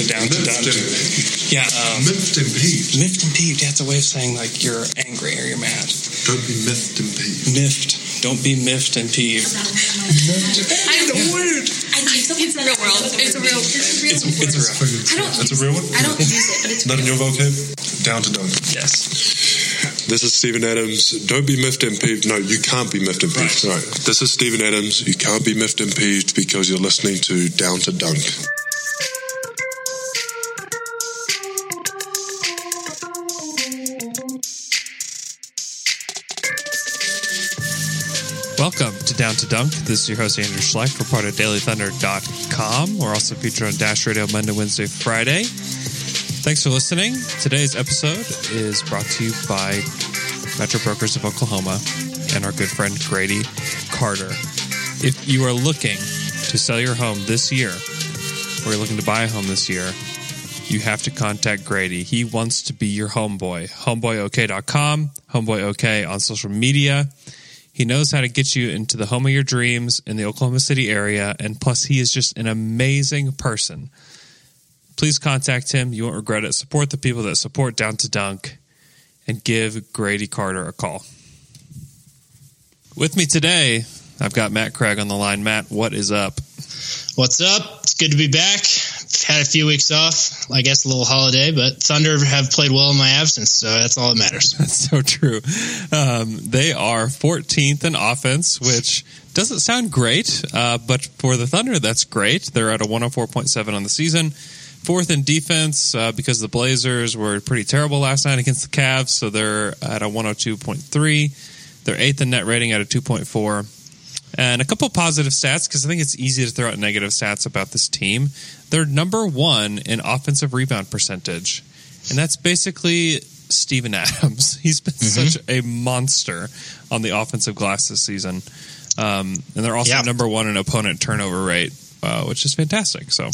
to down to dunk. Yeah, um, Miffed and peeved. miffed and peeved. That's a way of saying like you're angry or you're mad. Don't be miffed and peeved. Miffed. Don't be miffed and peeved. I The word. I think it's a real world. It's a real. It's a real. It's, it's a real. I don't. That's a real one? I don't use it, but it's Not in your vocab? Down to dunk. Yes. This is Steven Adams. Don't be miffed and peeved. No, you can't be miffed and peeved. Sorry. This is Steven Adams. You can't be miffed and peeved because you're listening to Down to Dunk. Welcome to Down to Dunk. This is your host, Andrew Schlecht. We're part of DailyThunder.com. We're also featured on Dash Radio Monday, Wednesday, Friday. Thanks for listening. Today's episode is brought to you by Metro Brokers of Oklahoma and our good friend Grady Carter. If you are looking to sell your home this year, or you're looking to buy a home this year, you have to contact Grady. He wants to be your homeboy. Homeboyok.com, homeboyok on social media. He knows how to get you into the home of your dreams in the Oklahoma City area, and plus, he is just an amazing person. Please contact him. You won't regret it. Support the people that support Down to Dunk and give Grady Carter a call. With me today, I've got Matt Craig on the line. Matt, what is up? What's up? It's good to be back. Had a few weeks off, I guess a little holiday, but Thunder have played well in my absence, so that's all that matters. That's so true. Um, they are 14th in offense, which doesn't sound great, uh, but for the Thunder, that's great. They're at a 104.7 on the season. Fourth in defense uh, because the Blazers were pretty terrible last night against the Cavs, so they're at a 102.3. They're eighth in net rating at a 2.4. And a couple positive stats because I think it's easy to throw out negative stats about this team. They're number one in offensive rebound percentage, and that's basically Steven Adams. He's been such a monster on the offensive glass this season, um, and they're also number one in opponent turnover rate, uh, which is fantastic. So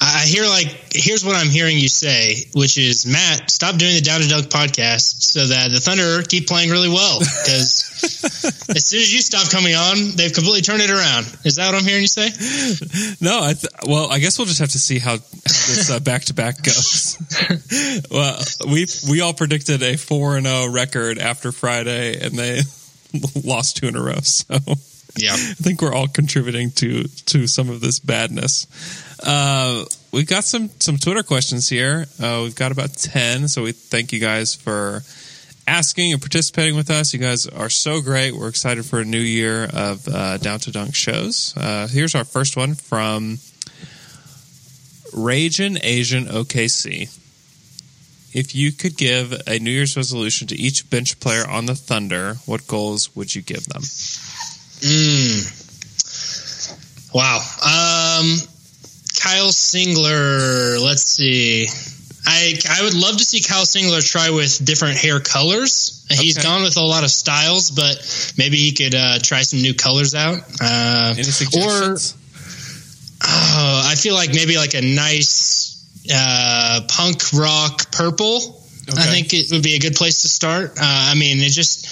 I I hear like here's what I'm hearing you say, which is Matt, stop doing the Down to Dunk podcast so that the Thunder keep playing really well. Because as soon as you stop coming on, they've completely turned it around. Is that what I'm hearing you say? no, I th- well, I guess we'll just have to see how this back to back goes. well, we we all predicted a four and zero record after Friday, and they lost two in a row. So. Yeah. I think we're all contributing to to some of this badness. Uh, we've got some some Twitter questions here. Uh, we've got about ten, so we thank you guys for asking and participating with us. You guys are so great. We're excited for a new year of uh, Down to Dunk shows. Uh, here's our first one from Ragin Asian OKC. If you could give a New Year's resolution to each bench player on the Thunder, what goals would you give them? Mm. Wow. Um, Kyle Singler. Let's see. I I would love to see Kyle Singler try with different hair colors. He's gone with a lot of styles, but maybe he could uh, try some new colors out. Uh, Any or suggestions? oh, I feel like maybe like a nice uh, punk rock purple. I think it would be a good place to start. Uh, I mean, it just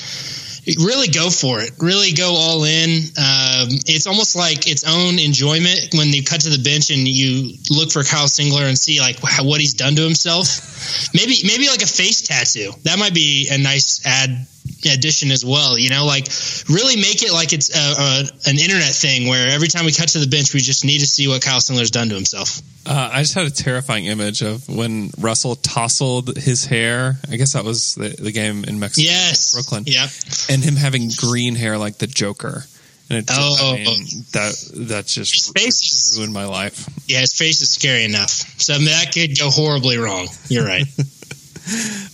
really go for it. Really go all in. Um, it's almost like its own enjoyment when you cut to the bench and you look for Kyle Singler and see like wh- what he's done to himself. maybe maybe like a face tattoo. That might be a nice add addition as well. You know, like really make it like it's a, a, an internet thing where every time we cut to the bench, we just need to see what Kyle Singler's done to himself. Uh, I just had a terrifying image of when Russell tousled his hair. I guess that was the, the game in Mexico, Yes, Brooklyn, Yeah. and him having green hair like the Joker. And it Oh. I mean, that that just face ruined my life. Yeah, his face is scary enough. So I mean, that could go horribly wrong. You're right.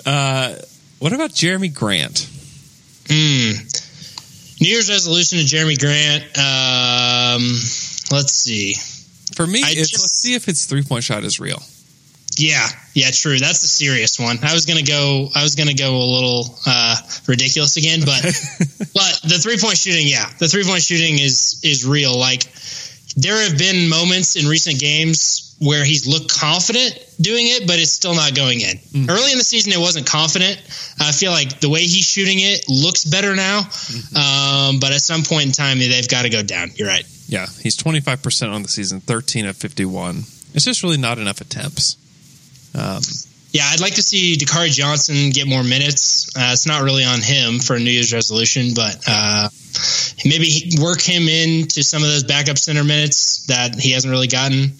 Uh, what about Jeremy Grant? Hmm. New Year's resolution to Jeremy Grant. Um, let's see. For me, it's just- let's see if his three point shot is real. Yeah, yeah, true. That's the serious one. I was gonna go. I was gonna go a little uh, ridiculous again, but but the three point shooting, yeah, the three point shooting is is real. Like there have been moments in recent games where he's looked confident doing it, but it's still not going in. Early in the season, it wasn't confident. I feel like the way he's shooting it looks better now, um, but at some point in time, they've got to go down. You're right. Yeah, he's twenty five percent on the season, thirteen of fifty one It's just really not enough attempts. Um, Yeah, I'd like to see Dakari Johnson get more minutes. Uh, it's not really on him for a New Year's resolution, but uh, maybe work him into some of those backup center minutes that he hasn't really gotten.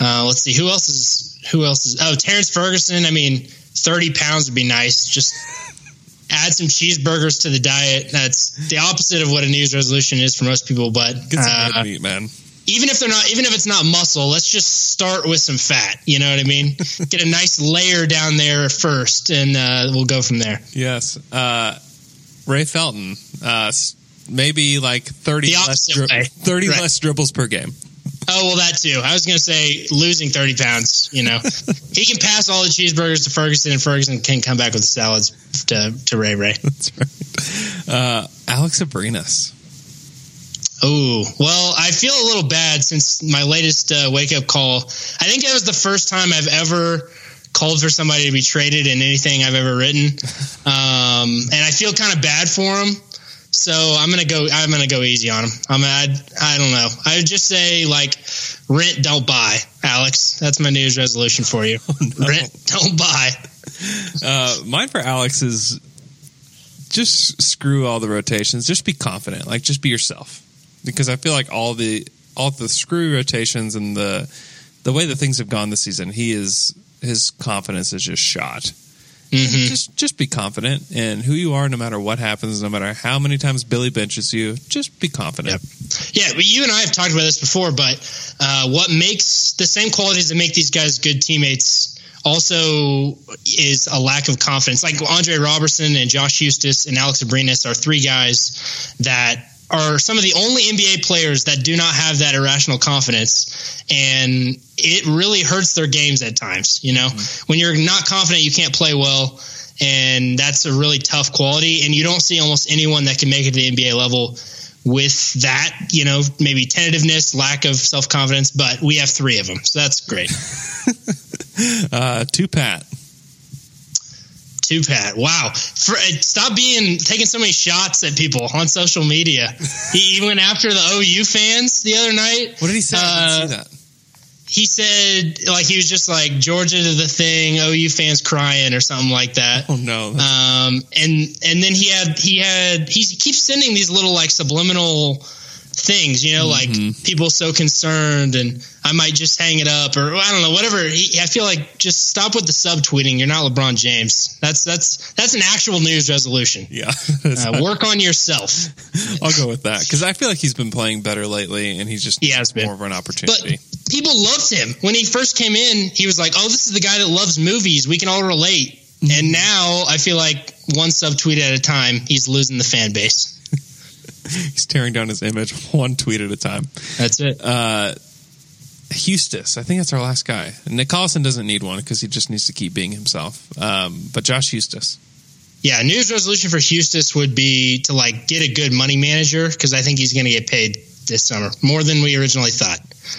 Uh, let's see who else is who else is oh Terrance Ferguson. I mean, thirty pounds would be nice. Just add some cheeseburgers to the diet. That's the opposite of what a New Year's resolution is for most people. But get some uh, meat, man. even if they're not, even if it's not muscle, let's just start with some fat. You know what I mean? Get a nice layer down there first, and uh, we'll go from there. Yes. Uh, Ray Felton, uh, maybe like 30 less, dri- 30 Right. less dribbles per game. Oh well, that too. I was going to say losing thirty pounds. You know, he can pass all the cheeseburgers to Ferguson, and Ferguson can come back with the salads to to Ray Ray. That's right. Uh, Alex Abrines. Oh well, I feel a little bad since my latest uh, wake up call. I think that was the first time I've ever called for somebody to be traded in anything I've ever written, um, and I feel kind of bad for him. So I'm gonna go. I'm gonna go easy on him. I'm. I, I don't know. I would just say like rent, don't buy, Alex. That's my New Year's resolution for you. Rent, don't buy. Uh, mine for Alex is just screw all the rotations. Just be confident. Like, just be yourself. Because I feel like all the all the screw rotations and the the way that things have gone this season, he is his confidence is just shot. Hmm Just just be confident in who you are, no matter what happens, no matter how many times Billy benches you. Just be confident. Yeah, but you and I have talked about this before, but uh, what makes the same qualities that make these guys good teammates also is a lack of confidence. Like Andre Robertson and Josh Huestis and Alex Abrines are three guys that are some of the only NBA players that do not have that irrational confidence, and it really hurts their games at times. You know, when you're not confident, you can't play well. And that's a really tough quality. And you don't see almost anyone that can make it to the NBA level with that, you know, maybe tentativeness, lack of self confidence, but we have three of them. So that's great. Uh, two Pat. Two Pat. Wow. For, uh, stop being taking so many shots at people on social media. he, he went after the OU fans the other night. What did he say? I didn't Uh, see that. He said, like, he was just like, Georgia to the thing, OU fans crying or something like that. Oh no. Um, and and then he had he had he keeps sending these little like subliminal things, you know, like people so concerned, and I might just hang it up, or I don't know, whatever. He, I feel like just stop with the subtweeting. You're not LeBron James. That's that's that's an actual news resolution. yeah. Uh, work on yourself. I'll go with that because I feel like he's been playing better lately, and he's just He has been. more of an opportunity. But people loved him when he first came in. He was like, "Oh, this is the guy that loves movies. We can all relate." And now I feel like one subtweet at a time, he's losing the fan base. he's tearing down his image one tweet at a time. That's it. Uh, Huestis, I think that's our last guy. Nick Collison doesn't need one because he just needs to keep being himself. Um, but Josh Huestis, Yeah, news resolution for Houston would be to like get a good money manager because I think he's going to get paid this summer more than we originally thought.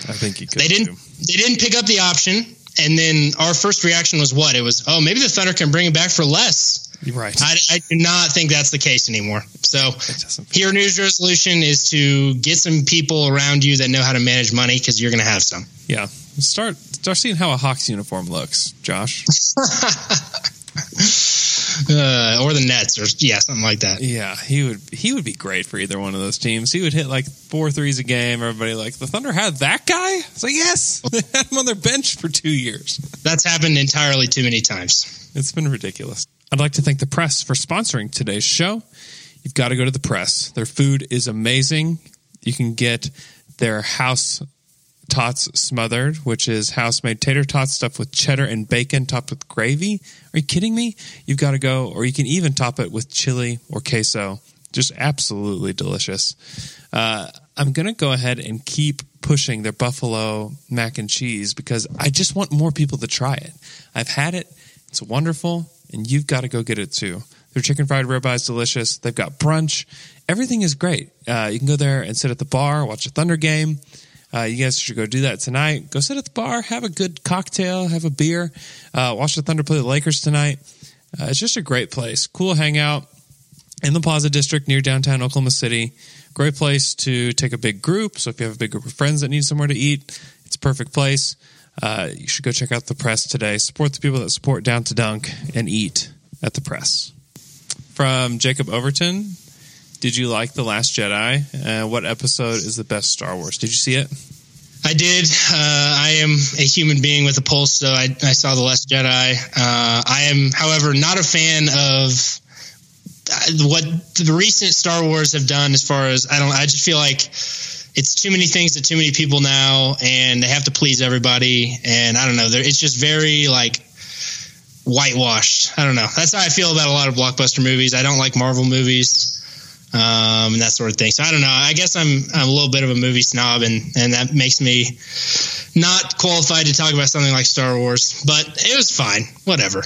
I think he could. They didn't. too. They didn't pick up the option, and then our first reaction was what? It was, oh, maybe the Thunder can bring it back for less. Right. I, I do not think that's the case anymore. So your news resolution is to get some people around you that know how to manage money because you're going to have some. Yeah. Start start seeing how a Hawks uniform looks, Josh. Uh, or the Nets, or yeah, something like that. Yeah, he would he would be great for either one of those teams. He would hit like four threes a game. Everybody like the Thunder had that guy. It's like yes, they had him on their bench for two years. That's happened entirely too many times. It's been ridiculous. I'd like to thank the press for sponsoring today's show. You've got to go to the press. Their food is amazing. You can get their house tots smothered, which is house made tater tots stuffed with cheddar and bacon topped with gravy. Are you kidding me? You've got to go, or you can even top it with chili or queso. Just absolutely delicious. Uh, I'm going to go ahead and keep pushing their buffalo mac and cheese because I just want more people to try it. I've had it. It's wonderful, and you've got to go get it too. Their chicken fried ribeye is delicious. They've got brunch. Everything is great. Uh, you can go there and sit at the bar, watch a Thunder game. Uh, you guys should go do that tonight. Go sit at the bar, have a good cocktail, have a beer, uh, watch the Thunder play the Lakers tonight. Uh, it's just a great place. Cool hangout in the Plaza District near downtown Oklahoma City. Great place to take a big group. So if you have a big group of friends that need somewhere to eat, it's a perfect place. Uh, you should go check out the press today. Support the people that support Down to Dunk and eat at the press. From Jacob Overton, did you like The Last Jedi? Uh, what episode is the best Star Wars? Did you see it? I did. Uh, I am a human being with a pulse, so I, I saw The Last Jedi. Uh, I am, however, not a fan of uh, what the recent Star Wars have done as far as I don't I just feel like it's too many things to too many people now and they have to please everybody and I don't know it's just very like whitewashed I don't know that's how I feel about a lot of blockbuster movies I don't like Marvel movies um, and that sort of thing so I don't know I guess I'm I'm a little bit of a movie snob and and that makes me not qualified to talk about something like Star Wars but it was fine whatever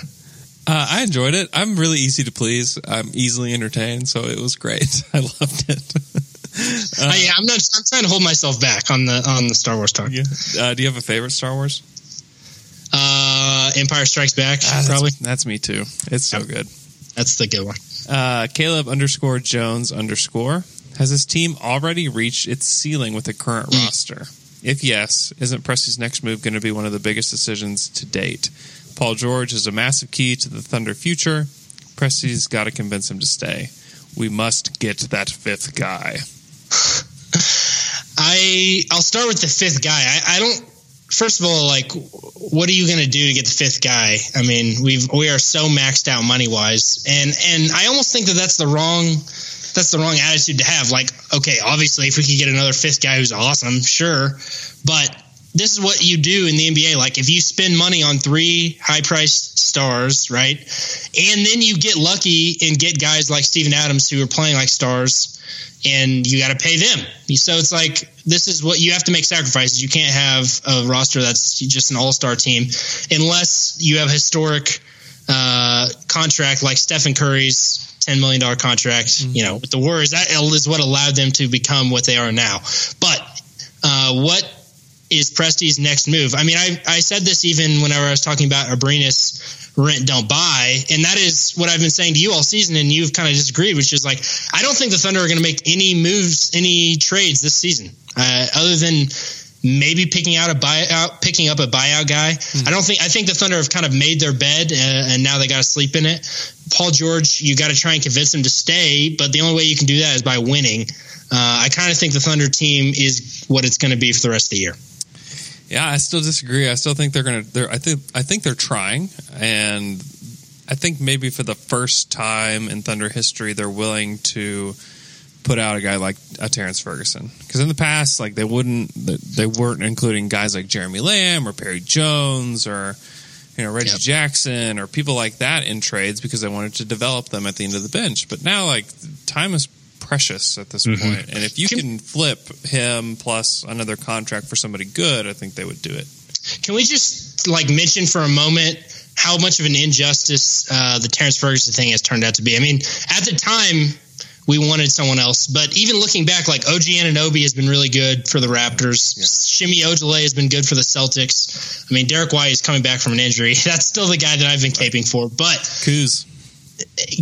Uh, I enjoyed it. I'm really easy to please. I'm easily entertained, so it was great. I loved it. Uh, I, I'm not. I'm trying to hold myself back on the on the Star Wars talk. Yeah. Uh, do you have a favorite Star Wars? Uh, Empire Strikes Back, Ah, probably. That's, that's me too. It's so Yep. good. That's the good one. Uh, Caleb underscore Jones underscore has his team already reached its ceiling with the current roster? If yes, isn't Presti's next move going to be one of the biggest decisions to date? Paul George is a massive key to the Thunder future. Presti's got to convince him to stay. We must get that fifth guy. I I'll start with the fifth guy. I, I don't. First of all, like, what are you going to do to get the fifth guy? I mean, we've we are so maxed out money wise, and and I almost think that that's the wrong that's the wrong attitude to have. Like, okay, obviously, if we could get another fifth guy who's awesome, sure, but this is what you do in the NBA. Like, if you spend money on three high priced stars, right, and then you get lucky and get guys like Steven Adams who are playing like stars, and you got to pay them. So it's like this is what you have to make sacrifices. You can't have a roster that's just an all star team unless you have a historic uh, contract like Stephen Curry's ten million dollar contract. You know, with the Warriors, that is what allowed them to become what they are now. But uh, what is Presti's next move? I mean, I, I said this even whenever I was talking about Abrines rent don't buy, and that is what I've been saying to you all season, and you've kind of disagreed, which is like I don't think the Thunder are going to make any moves, any trades this season, uh, other than maybe picking out a buyout, picking up a buyout guy. I don't think I think the Thunder have kind of made their bed, uh, and now they got to sleep in it. Paul George, you got to try and convince him to stay, but the only way you can do that is by winning. Uh, I kind of think the Thunder team is what it's going to be for the rest of the year. Yeah, I still disagree. I still think they're going to. They're. I think. I think they're trying, and I think maybe for the first time in Thunder history, they're willing to put out a guy like a Terrance Ferguson. Because in the past, like they wouldn't. They weren't including guys like Jeremy Lamb or Perry Jones or you know Reggie Yep. Jackson or people like that in trades because they wanted to develop them at the end of the bench. But now, like time is precious at this Mhm. point. and if you Can- can flip him plus another contract for somebody good, I think they would do it. Can we just like mention for a moment how much of an injustice uh, the Terrance Ferguson thing has turned out to be? I mean, at the time we wanted someone else, but even looking back, like OG Anunoby has been really good for the Raptors. Semi Ojeleye has been good for the Celtics. I mean, Derrick White is coming back from an injury. That's still the guy that I've been caping for, but. Kuz.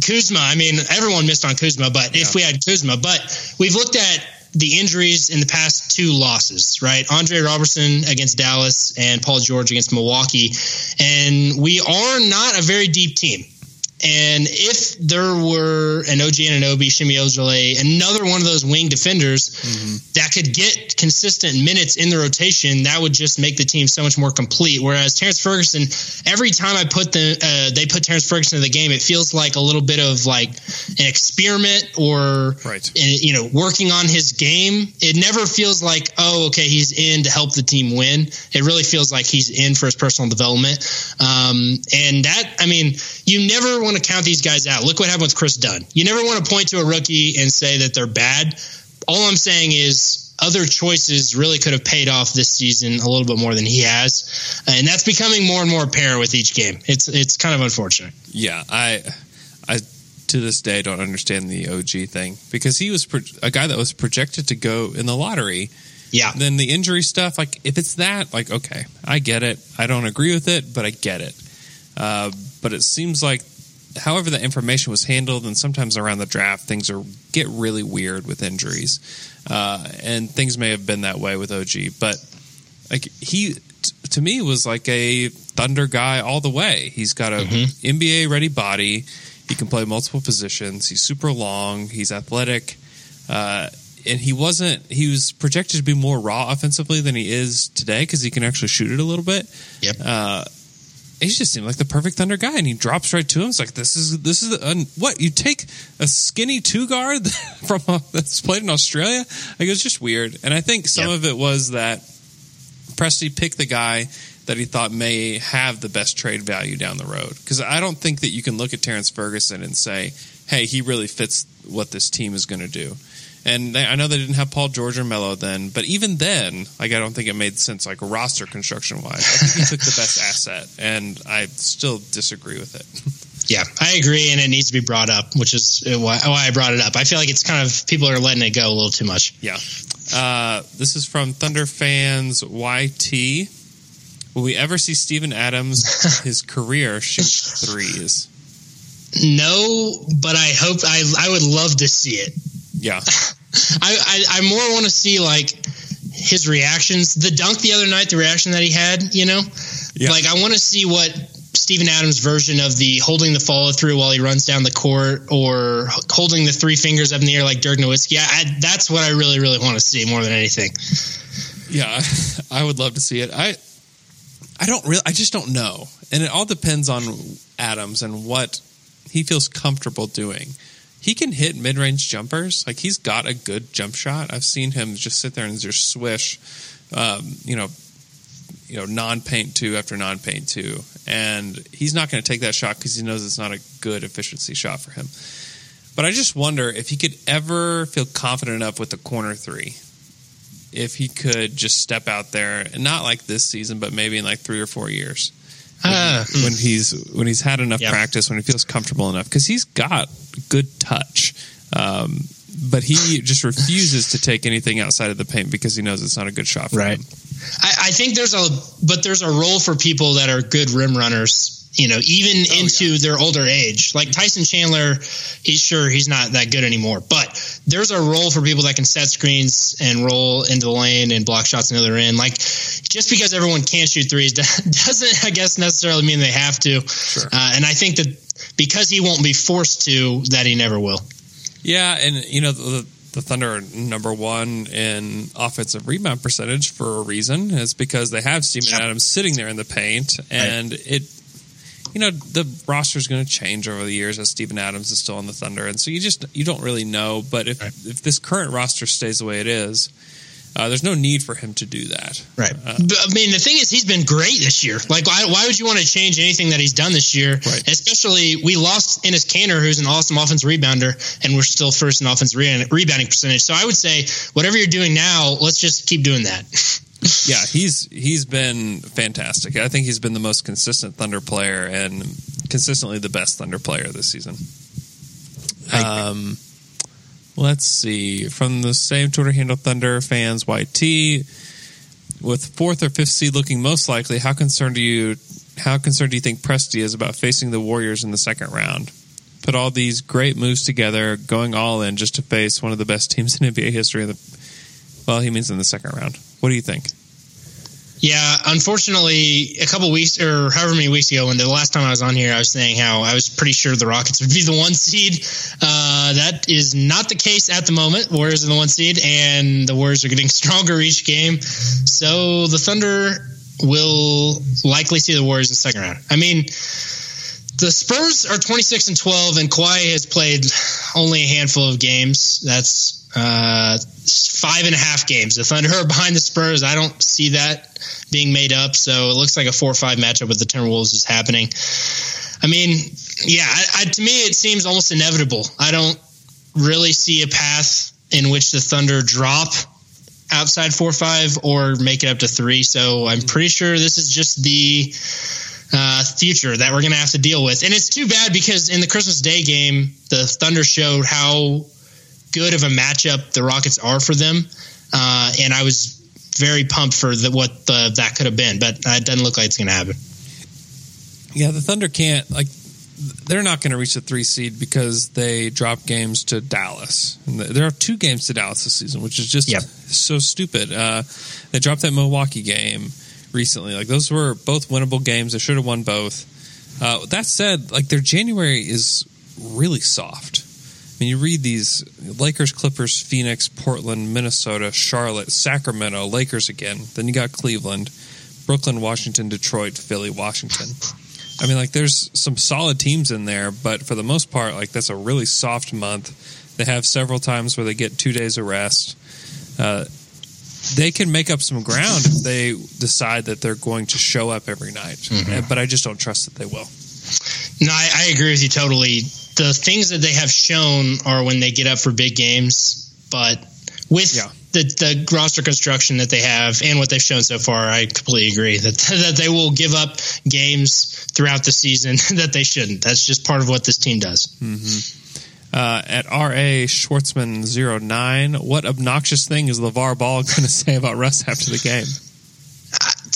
Kuzma, I mean, everyone missed on Kuzma, but if we had Kuzma, but we've looked at the injuries in the past two losses, right? Andre Robertson against Dallas and Paul George against Milwaukee. And we are not a very deep team. And if there were an OG and Anunoby, Semi Ojeleye, another one of those wing defenders that could get consistent minutes in the rotation, that would just make the team so much more complete. Whereas Terrance Ferguson, every time I put the uh, they put Terrance Ferguson in the game, it feels like a little bit of like an experiment or Right. you know working on his game. It never feels like oh okay he's in to help the team win. It really feels like he's in for his personal development. Um, and that I mean you never want to count these guys out. Look what happened with Kris Dunn. You never want to point to a rookie and say that they're bad. All I'm saying is other choices really could have paid off this season a little bit more than he has, and that's becoming more and more apparent with each game. It's it's kind of unfortunate. Yeah, I, I to this day don't understand the OG thing because he was pro- a guy that was projected to go in the lottery. Yeah, Then the injury stuff, like if it's that, like okay, I get it. I don't agree with it, but I get it. Uh, but it seems like, however, the information was handled, and sometimes around the draft, things are get really weird with injuries, uh, and things may have been that way with OG. But like he, t- to me was like a Thunder guy all the way. He's got a NBA ready body. He can play multiple positions. He's super long. He's athletic. Uh, and he wasn't, he was projected to be more raw offensively than he is today because he can actually shoot it a little bit. Yep. Uh, he just seemed like the perfect Thunder guy, and he drops right to him. It's like this is this is uh, what you take a skinny two guard from uh, that's played in Australia. Like it was just weird, and I think some Yep. of it was that Presti picked the guy that he thought may have the best trade value down the road. Because I don't think that you can look at Terrance Ferguson and say, "Hey, he really fits what this team is going to do." And they, I know they didn't have Paul George or Melo then, but even then, like I don't think it made sense, like roster construction wise. I think he took the best asset, and I still disagree with it. Yeah, I agree, and it needs to be brought up, which is why, why I brought it up. I feel like it's kind of people are letting it go a little too much. Yeah. Uh, this is from Thunder fans YT. Will we ever see Steven Adams, his career, shoot threes? No, but I hope I I would love to see it. Yeah. I I, I more want to see like his reactions. The dunk the other night, the reaction that he had, you know, Yeah. like I want to see what Steven Adams' version of the holding the follow through while he runs down the court or holding the three fingers up in the air like Dirk Nowitzki. I, I, that's what I really really want to see more than anything. Yeah, I would love to see it. I I don't really I just don't know. And it all depends on Adams and what he feels comfortable doing. He can hit mid-range jumpers. Like he's got a good jump shot. I've seen him just sit there and just swish um, you know, you know, non-paint two after non-paint two. And he's not going to take that shot because he knows it's not a good efficiency shot for him. But I just wonder if he could ever feel confident enough with the corner three if he could just step out there and not like this season, but maybe in like three or four years Ah, when he's when he's had enough Yep. practice, when he feels comfortable enough, because he's got good touch. Um, but he just refuses to take anything outside of the paint because he knows it's not a good shot for Right. him. I, I think there's a but there's a role for people that are good rim runners. You know, even Oh, into their older age. Like Tyson Chandler, he's sure he's not that good anymore. But there's a role for people that can set screens and roll into the lane and block shots in the other end. Like just because everyone can't shoot threes doesn't, I guess, necessarily mean they have to. Sure. Uh, and I think that because he won't be forced to, that he never will. Yeah, and you know the, the Thunder are number one in offensive rebound percentage for a reason. It's because they have Steven Yep. Adams sitting there in the paint, and it, you know, the roster is going to change over the years as Steven Adams is still on the Thunder, and so you just you don't really know. But if Right. if this current roster stays the way it is, uh, there's no need for him to do that. Right. Uh, I mean, the thing is, he's been great this year. Like, why, why would you want to change anything that he's done this year? Right. Especially, we lost Enes Kanter, who's an awesome offense rebounder, and we're still first in offense re- rebounding percentage. So I would say, whatever you're doing now, let's just keep doing that. yeah, he's he's been fantastic. I think he's been the most consistent Thunder player and consistently the best Thunder player this season. Um, let's see from the same Twitter handle Thunder fans YT with fourth or fifth seed looking most likely. How concerned do you how concerned do you think Presti is about facing the Warriors in the second round? Put all these great moves together, going all in just to face one of the best teams in NBA history. The well, he means in the second round. What do you think? Yeah, unfortunately, a couple weeks or however many weeks ago, when the last time I was on here, I was saying how I was pretty sure the Rockets would be the one seed. Uh, that is not the case at the moment. Warriors are the one seed, and the Warriors are getting stronger each game. So the Thunder will likely see the Warriors in the second round. I mean, the Spurs are 26 and 12, and Kawhi has played only a handful of games. That's uh, five and a half games. The Thunder are behind the Spurs. I don't see that being made up. So it looks like a four or five matchup with the Timberwolves is happening. I mean, yeah, I, I, to me, it seems almost inevitable. I don't really see a path in which the Thunder drop outside four or five or make it up to three. So I'm pretty sure this is just the uh, future that we're going to have to deal with. And it's too bad because in the Christmas Day game, the Thunder showed how good of a matchup the Rockets are for them. Uh, and I was very pumped for the, what the, that could have been, but it doesn't look like it's going to happen. Yeah, the Thunder can't like they're not going to reach the three seed because they drop games to Dallas. There are two games to Dallas this season, which is just Yep. so stupid. Uh, they dropped that Milwaukee game. Recently. Like those were both winnable games. They should have won both. Uh, that said, like their January is really soft. I mean, you read these Lakers, Clippers, Phoenix, Portland, Minnesota, Charlotte, Sacramento, Lakers again. Then you got Cleveland, Brooklyn, Washington, Detroit, Philly, Washington. I mean, like there's some solid teams in there, but for the most part, like that's a really soft month. They have several times where they get two days of rest. Uh, they can make up some ground if they decide that they're going to show up every night. Mm-hmm. But I just don't trust that they will. No, I, I agree with you totally. The things that they have shown are when they get up for big games, but with Yeah. the, the roster construction that they have and what they've shown so far, I completely agree that that they will give up games throughout the season that they shouldn't. That's just part of what this team does. Uh, at RA Schwartzman 09, what obnoxious thing is LeVar Ball going to say about Russ after the game?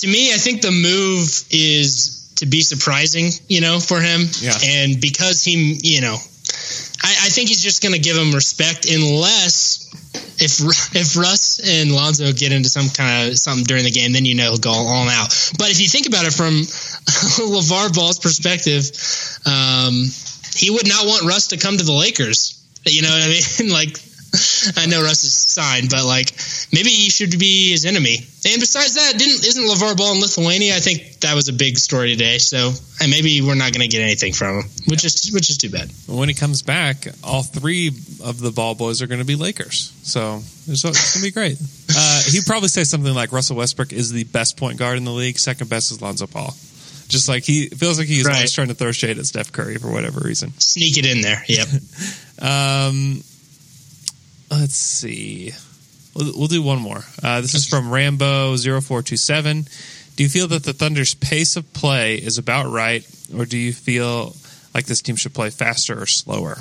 to me, I think the move is to be surprising, you know, for him. Yeah. And because he, you know, I, I think he's just going to give him respect unless if if Russ and Lonzo get into some kind of something during the game, then you know he'll go all out. But if you think about it from LeVar Ball's perspective, um, he would not want Russ to come to the Lakers. You know what I mean? like, I know Russ is signed, but like maybe he should be his enemy. And besides that, didn't isn't LeVar Ball in Lithuania? I think that was a big story today. So and maybe we're not going to get anything from him, which is which is too bad. When he comes back, all three of the ball boys are going to be Lakers. So it's, it's going to be great. Uh, he'd probably say something like Russell Westbrook is the best point guard in the league. Second best is Lonzo Ball. Just like he feels like he's Right. always trying to throw shade at Steph Curry for whatever reason. Sneak it in there. Yep. Um, let's see. We'll, we'll do one more. Uh, this is from Rambo 0427. Do you feel that the Thunder's pace of play is about right, or do you feel like this team should play faster or slower?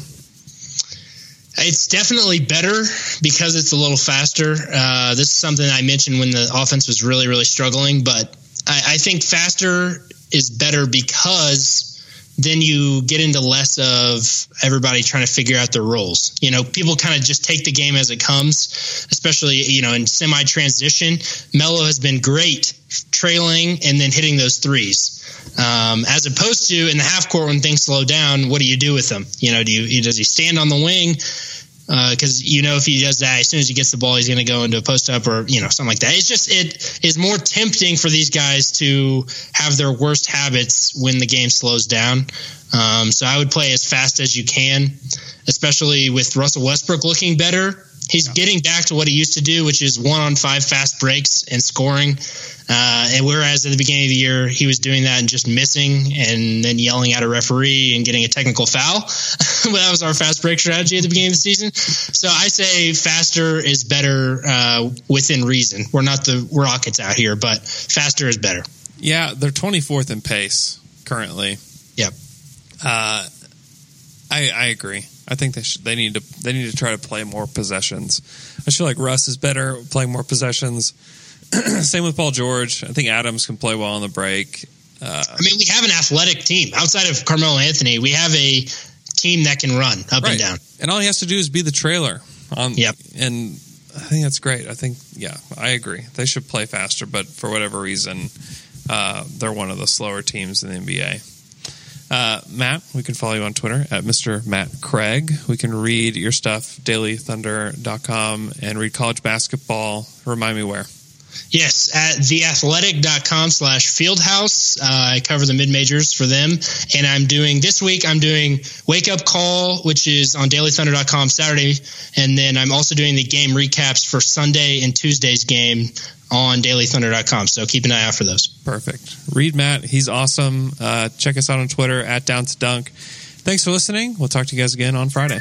It's definitely better because it's a little faster. Uh, this is something I mentioned when the offense was really, really struggling, but I, I think faster is better because then you get into less of everybody trying to figure out their roles. You know, people kind of just take the game as it comes, especially, you know, in semi transition. Melo has been great trailing and then hitting those threes. Um, as opposed to in the half court when things slow down, what do you do with them? You know, do you does he stand on the wing? Because you know if he does that, as soon as he gets the ball, he's going to go into a post up or you know something like that. It's just it is more tempting for these guys to have their worst habits when the game slows down. Um, so I would play as fast as you can, especially with Russell Westbrook looking better. He's getting back to what he used to do, which is one on five fast breaks and scoring. Uh, and whereas at the beginning of the year he was doing that and just missing and then yelling at a referee and getting a technical foul, that was our fast break strategy at the beginning of the season. So I say faster is better uh, within reason. We're not the Rockets out here, but faster is better. Yeah, they're 24th in pace currently. Yep. Uh, I I agree. I think they should, they need to they need to try to play more possessions. I feel like Russ is better playing more possessions. Same with Paul George. I think Adams can play well on the break. Uh, I mean, we have an athletic team outside of Carmelo Anthony. We have a team that can run up and down. And all he has to do is be the trailer. On, Yep. And I think that's great. I think, yeah, I agree. They should play faster, but for whatever reason, uh, they're one of the slower teams in the NBA. Uh, Matt, we can follow you on Twitter at Mr. Matt Craig. We can read your stuff, dailythunder.com, and read college basketball. Remind me where. Yes, at theathletic.com slash fieldhouse. Uh, I cover the mid majors for them. And I'm doing this week, I'm doing Wake Up Call, which is on dailythunder.com Saturday. And then I'm also doing the game recaps for Sunday and Tuesday's game on dailythunder.com. So keep an eye out for those. Perfect. Read Matt. He's awesome. Uh, check us out on Twitter at Down to Dunk. Thanks for listening. We'll talk to you guys again on Friday.